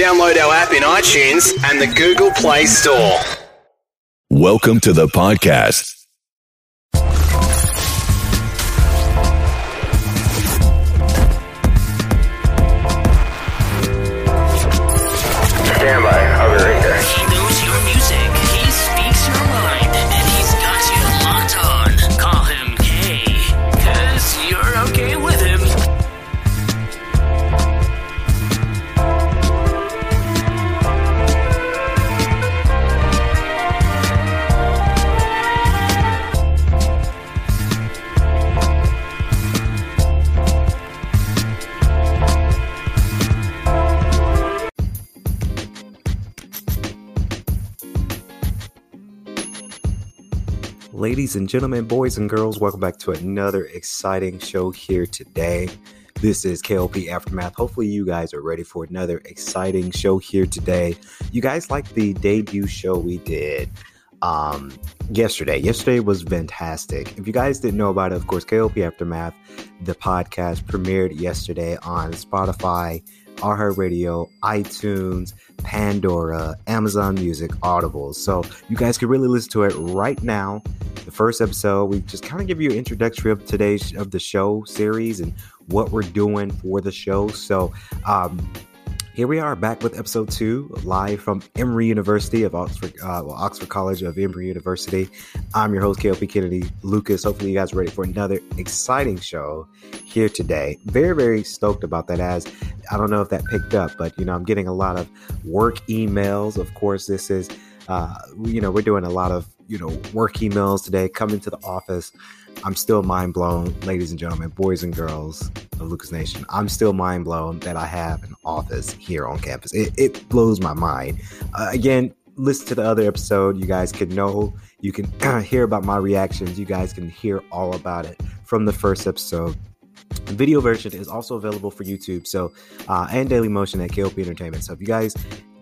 Download our app in iTunes and the Google Play Store. Welcome to the podcast. Ladies and gentlemen, boys and girls, welcome back to another exciting show here today. This is KLP Aftermath. Hopefully, you guys are ready for another exciting show here today. You guys like the debut show we did um, yesterday. Yesterday was fantastic. If you guys didn't know about it, of course, KLP Aftermath, the podcast premiered yesterday on Spotify, iHeartRadio, iTunes, Pandora, Amazon Music, Audible. So you guys can really listen to it right now. The first episode, we just kind of give you an introductory of today's of the show series and what we're doing for the show. So um, here we are back with episode two, live from Emory University of Oxford, uh, well, Oxford College of Emory University. I'm your host, KLP Kennedy Lucas. Hopefully, you guys are ready for another exciting show here today. Very, very stoked about that. As I don't know if that picked up, but you know, I'm getting a lot of work emails. Of course, this is, uh, you know, we're doing a lot of you know work emails today. Coming to the office, I'm still mind blown, ladies and gentlemen, boys and girls of Lucas Nation. I'm still mind blown that I have an office here on campus. It, it blows my mind. Uh, again, listen to the other episode. You guys can know, you can hear about my reactions. You guys can hear all about it from the first episode. The video version is also available for YouTube, so uh, and Daily Motion at KLP Entertainment. So if you guys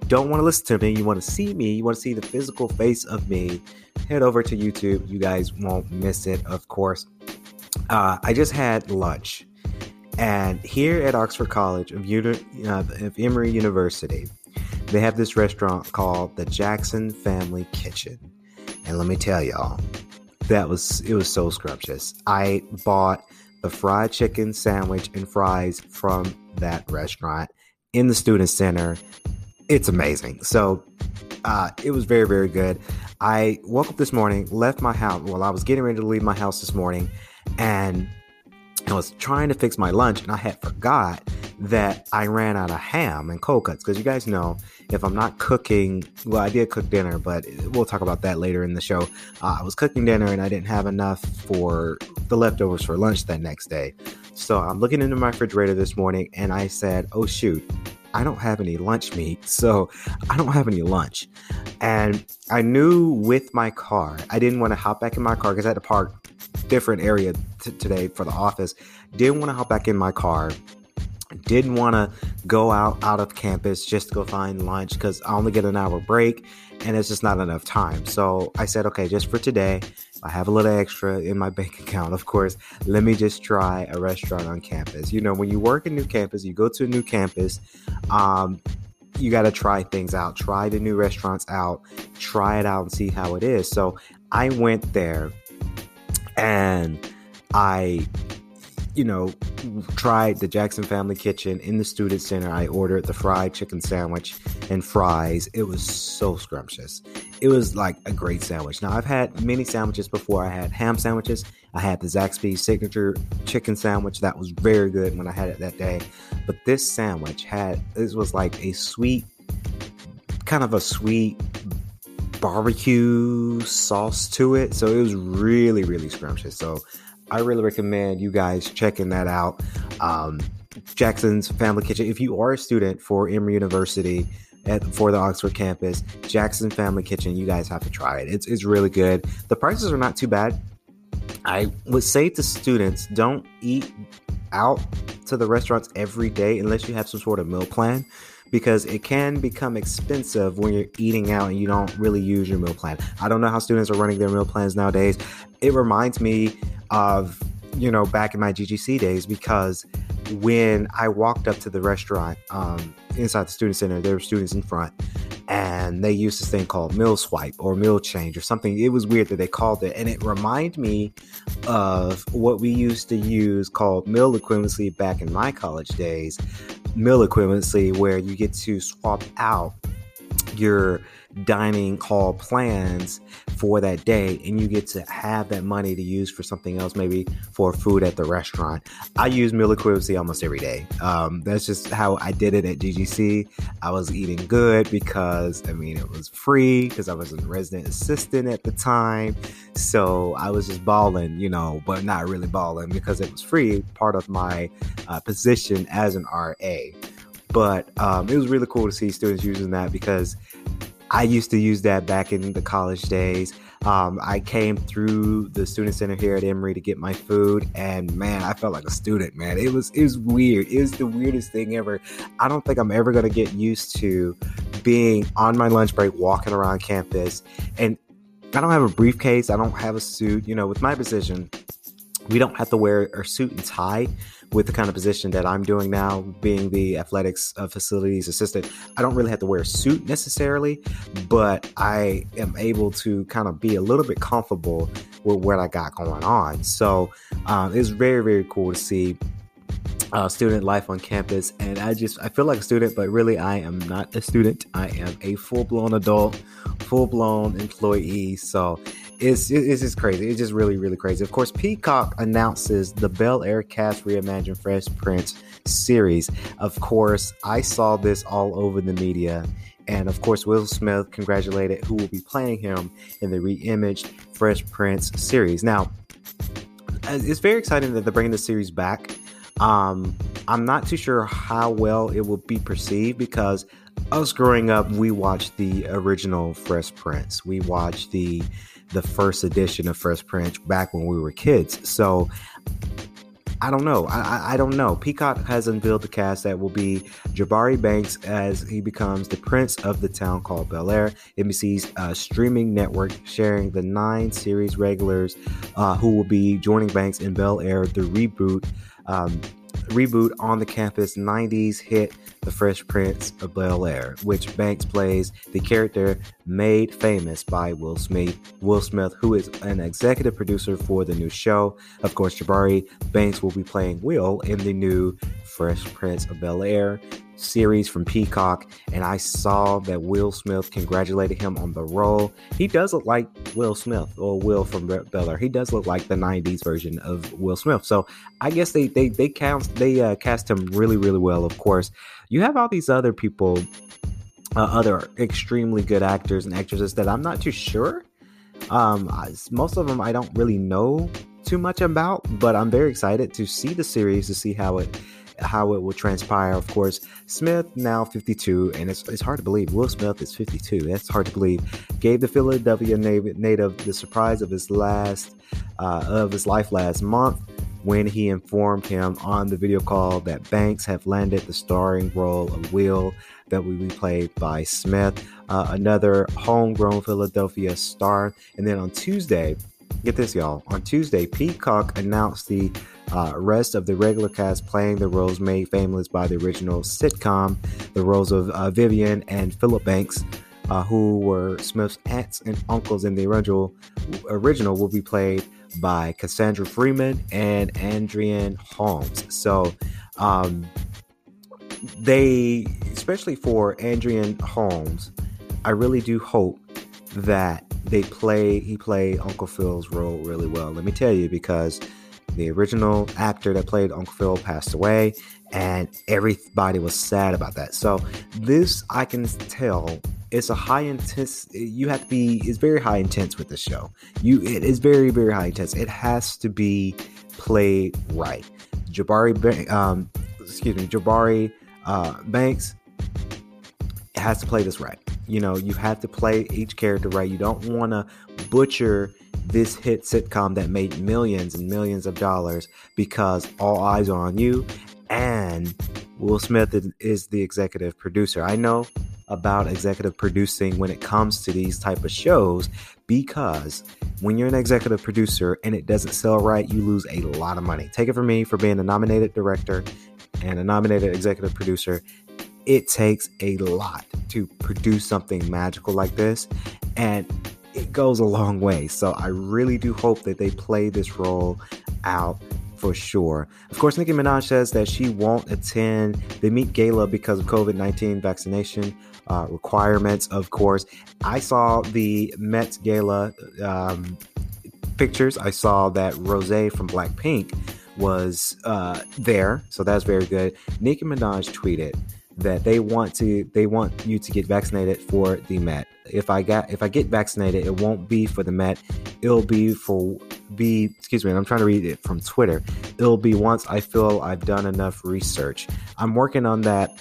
don't want to listen to me, you want to see me, you want to see the physical face of me, head over to YouTube. You guys won't miss it, of course. Uh, I just had lunch, and here at Oxford College of, Uni- uh, of Emory University, they have this restaurant called the Jackson Family Kitchen, and let me tell y'all, that was it was so scrumptious. I bought the fried chicken sandwich and fries from that restaurant in the student center. It's amazing. So uh, it was very, very good. I woke up this morning, left my house. Well, I was getting ready to leave my house this morning, and I was trying to fix my lunch, and I had forgot that I ran out of ham and cold cuts. Because you guys know, if I'm not cooking, well, I did cook dinner, but we'll talk about that later in the show. Uh, I was cooking dinner, and I didn't have enough for the leftovers for lunch that next day. So I'm looking into my refrigerator this morning, and I said, "Oh shoot." I don't have any lunch meat, so I don't have any lunch. And I knew with my car, I didn't want to hop back in my car because I had to park different area t- today for the office. Didn't want to hop back in my car. Didn't want to go out out of campus just to go find lunch because I only get an hour break and it's just not enough time. So I said, okay, just for today, I have a little extra in my bank account, of course. Let me just try a restaurant on campus. You know, when you work in new campus, you go to a new campus, um, you got to try things out, try the new restaurants out, try it out and see how it is. So I went there and I you know, tried the Jackson Family Kitchen in the Student Center. I ordered the fried chicken sandwich and fries. It was so scrumptious. It was like a great sandwich. Now, I've had many sandwiches before. I had ham sandwiches. I had the Zaxby's signature chicken sandwich. That was very good when I had it that day. But this sandwich had, this was like a sweet, kind of a sweet barbecue sauce to it. So it was really, really scrumptious. So I really recommend you guys checking that out. Um, Jackson's Family Kitchen. If you are a student for Emory University at for the Oxford campus, Jackson Family Kitchen, you guys have to try it. It's it's really good. The prices are not too bad. I would say to students, don't eat out to the restaurants every day unless you have some sort of meal plan because it can become expensive when you're eating out and you don't really use your meal plan. I don't know how students are running their meal plans nowadays. It reminds me of, you know, back in my GGC days because when I walked up to the restaurant um, inside the student center, there were students in front, and they used this thing called meal swipe or meal change or something. It was weird that they called it, and it reminded me of what we used to use called meal equivalency back in my college days. Meal equivalency, where you get to swap out your dining hall plans for that day and you get to have that money to use for something else maybe for food at the restaurant. I use meal equivalency almost every day. Um, that's just how i did it at ggc i was eating good because i mean it was free because i was a resident assistant at the time. So i was just balling you know but not really balling because it was free part of my uh, position as an ra but um, it was really cool to see students using that because I used to use that back in the college days. Um, I came through the student center here at Emory to get my food, and man, I felt like a student. Man, it was it was weird. It was the weirdest thing ever. I don't think I'm ever gonna get used to being on my lunch break, walking around campus, and I don't have a briefcase. I don't have a suit. You know, with my position, we don't have to wear a suit and tie with the kind of position that I'm doing now, being the athletics uh, facilities assistant, I don't really have to wear a suit necessarily, but I am able to kind of be a little bit comfortable with what I got going on. So um, it's very, very cool to see uh, student life on campus and i just i feel like a student but really i am not a student. I am a full-blown adult full-blown employee so it's it's just crazy. It's just really really crazy. Of course peacock announces the bel air cast reimagined fresh prince series. Of course i saw this all over the media and of course will smith congratulated who will be playing him in the reimaged fresh prince series. Now it's very exciting that they're bringing the series back um, I'm not too sure how well it will be perceived because us growing up, we watched the original Fresh Prince. We watched the the first edition of Fresh Prince back when we were kids. So I don't know. I, I don't know. Peacock has unveiled the cast that will be Jabari Banks as he becomes the prince of the town called Bel Air. NBC's uh, streaming network sharing the nine series regulars uh, who will be joining Banks in Bel Air, the reboot um, reboot on the campus 90s hit The Fresh Prince of Bel Air, which Banks plays the character made famous by Will Smith, Will Smith, who is an executive producer for the new show. Of course, Jabari Banks will be playing Will in the new Fresh Prince of Bel Air series from Peacock, and I saw that Will Smith congratulated him on the role. He does look like Will Smith or Will from Bel Air. He does look like the '90s version of Will Smith. So I guess they they they cast they uh, cast him really really well. Of course, you have all these other people, uh, other extremely good actors and actresses that I'm not too sure. Um, most of them I don't really know too much about, but I'm very excited to see the series to see how it how it will transpire. Of course, Smith now 52, and it's, it's hard to believe Will Smith is 52. That's hard to believe. Gave the Philadelphia native the surprise of his last uh, of his life last month when he informed him on the video call that Banks have landed the starring role of Will that will be played by Smith, uh, another homegrown Philadelphia star. And then on Tuesday, get this, y'all. On Tuesday, Peacock announced the uh, rest of the regular cast playing the roles made famous by the original sitcom, the roles of uh, Vivian and Philip Banks, uh, who were Smith's aunts and uncles in the original, original will be played by Cassandra Freeman and Adrian Holmes. So, um, they, especially for Adrian Holmes, I really do hope that they play he played Uncle Phil's role really well. Let me tell you, because the original actor that played Uncle Phil passed away, and everybody was sad about that. So this I can tell it's a high intense. You have to be. It's very high intense with the show. You it is very very high intense. It has to be played right. Jabari, um, excuse me, Jabari uh, Banks has to play this right. You know, you have to play each character right. You don't want to butcher this hit sitcom that made millions and millions of dollars because all eyes are on you and Will Smith is the executive producer. I know about executive producing when it comes to these type of shows because when you're an executive producer and it doesn't sell right, you lose a lot of money. Take it from me for being a nominated director and a nominated executive producer, it takes a lot to produce something magical like this. And it goes a long way. So I really do hope that they play this role out for sure. Of course, Nicki Minaj says that she won't attend the Met Gala because of COVID 19 vaccination uh, requirements, of course. I saw the Met Gala um, pictures. I saw that Rose from Blackpink was uh, there, so that's very good. Nicki Minaj tweeted that they want to they want you to get vaccinated for the Met. If I got if I get vaccinated, it won't be for the Met. It'll be for be excuse me. I'm trying to read it from Twitter. It'll be once I feel I've done enough research. I'm working on that.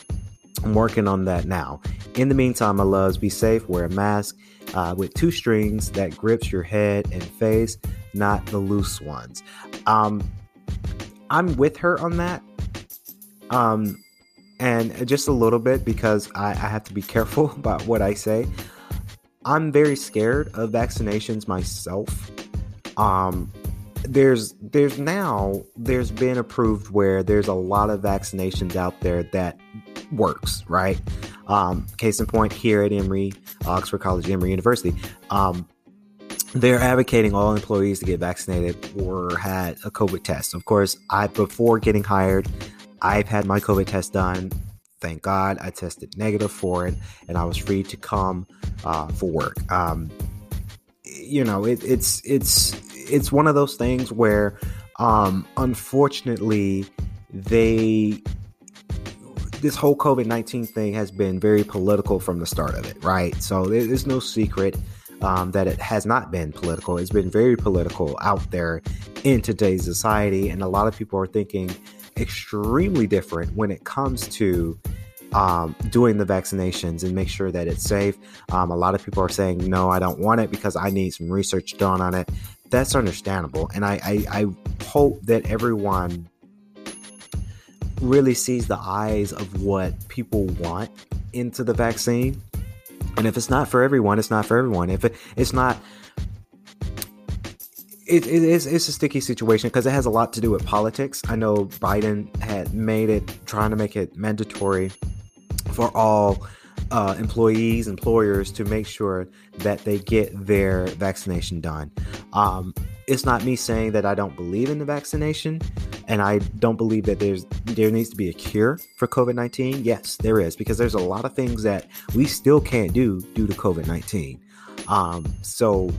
I'm working on that now. In the meantime, my loves, be safe. Wear a mask uh, with two strings that grips your head and face, not the loose ones. Um, I'm with her on that. Um, and just a little bit because I, I have to be careful about what I say. I'm very scared of vaccinations myself. Um, there's there's now there's been approved where there's a lot of vaccinations out there that works right. Um, case in point, here at Emory, Oxford College, Emory University, um, they're advocating all employees to get vaccinated or had a COVID test. Of course, I before getting hired, I've had my COVID test done. Thank God I tested negative for it and I was free to come uh, for work. Um, you know, it, it's it's it's one of those things where, um, unfortunately, they this whole COVID nineteen thing has been very political from the start of it, right? So there's no secret um, that it has not been political. It's been very political out there in today's society, and a lot of people are thinking extremely different when it comes to um, doing the vaccinations and make sure that it's safe. Um, a lot of people are saying, no, I don't want it because I need some research done on it. That's understandable. And I, I, I hope that everyone really sees the eyes of what people want into the vaccine. And if it's not for everyone, it's not for everyone. If it, it's not it, it is it's a sticky situation because it has a lot to do with politics. I know Biden had made it trying to make it mandatory for all uh, employees, employers to make sure that they get their vaccination done. Um, it's not me saying that I don't believe in the vaccination, and I don't believe that there's there needs to be a cure for COVID nineteen. Yes, there is because there's a lot of things that we still can't do due to COVID nineteen. Um, so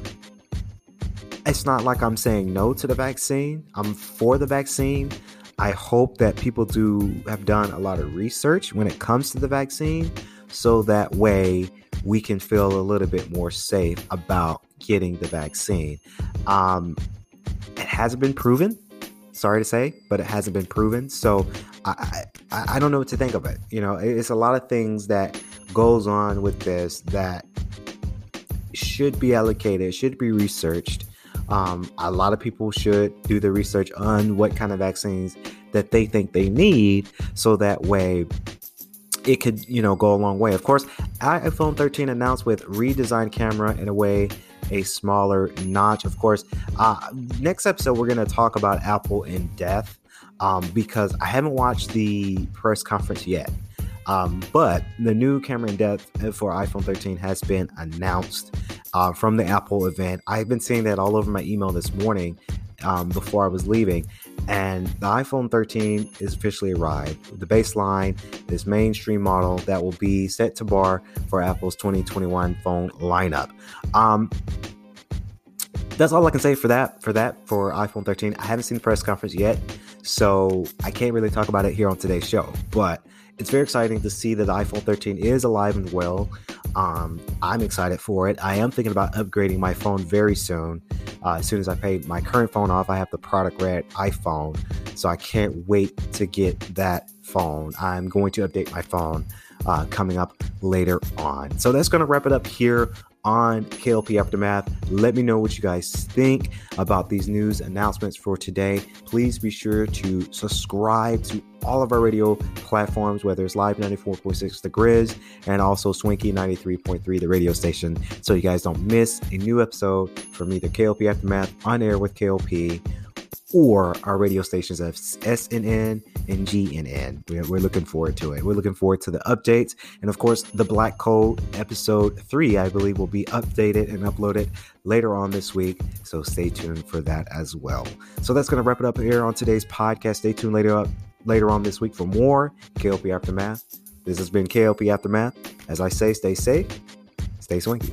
it's not like I'm saying no to the vaccine. I'm for the vaccine. I hope that people do have done a lot of research when it comes to the vaccine so that way we can feel a little bit more safe about getting the vaccine. Um, it hasn't been proven. Sorry to say, but it hasn't been proven. So I, I, I don't know what to think of it. You know, it's a lot of things that goes on with this that should be allocated, should be researched, um, a lot of people should do the research on what kind of vaccines that they think they need, so that way it could you know go a long way. Of course, iPhone 13 announced with redesigned camera in a way a smaller notch. Of course, uh, next episode we're going to talk about Apple in depth um, because I haven't watched the press conference yet. Um, but the new camera in depth for iPhone 13 has been announced uh, from the Apple event. I've been seeing that all over my email this morning um, before I was leaving. And the iPhone 13 is officially arrived. The baseline, this mainstream model that will be set to bar for Apple's 2021 phone lineup. Um, that's all I can say for that. For that, for iPhone 13, I haven't seen the press conference yet, so I can't really talk about it here on today's show. But it's very exciting to see that the iPhone 13 is alive and well. Um, I'm excited for it. I am thinking about upgrading my phone very soon. Uh, as soon as I pay my current phone off, I have the product red iPhone, so I can't wait to get that phone. I'm going to update my phone uh, coming up later on. So that's going to wrap it up here on KLP Aftermath. Let me know what you guys think about these news announcements for today. Please be sure to subscribe to all of our radio platforms, whether it's Live 94.6 The Grizz and also Swanky 93.3 the radio station, so you guys don't miss a new episode from either KLP Aftermath on air with KLP or our radio stations of SNN NGNN. We're, we're looking forward to it. We're looking forward to the updates. And of course, the Black Code episode three, I believe, will be updated and uploaded later on this week. So stay tuned for that as well. So that's going to wrap it up here on today's podcast. Stay tuned later up later on this week for more KLP Aftermath. This has been KLP Aftermath. As I say, stay safe, stay swanky.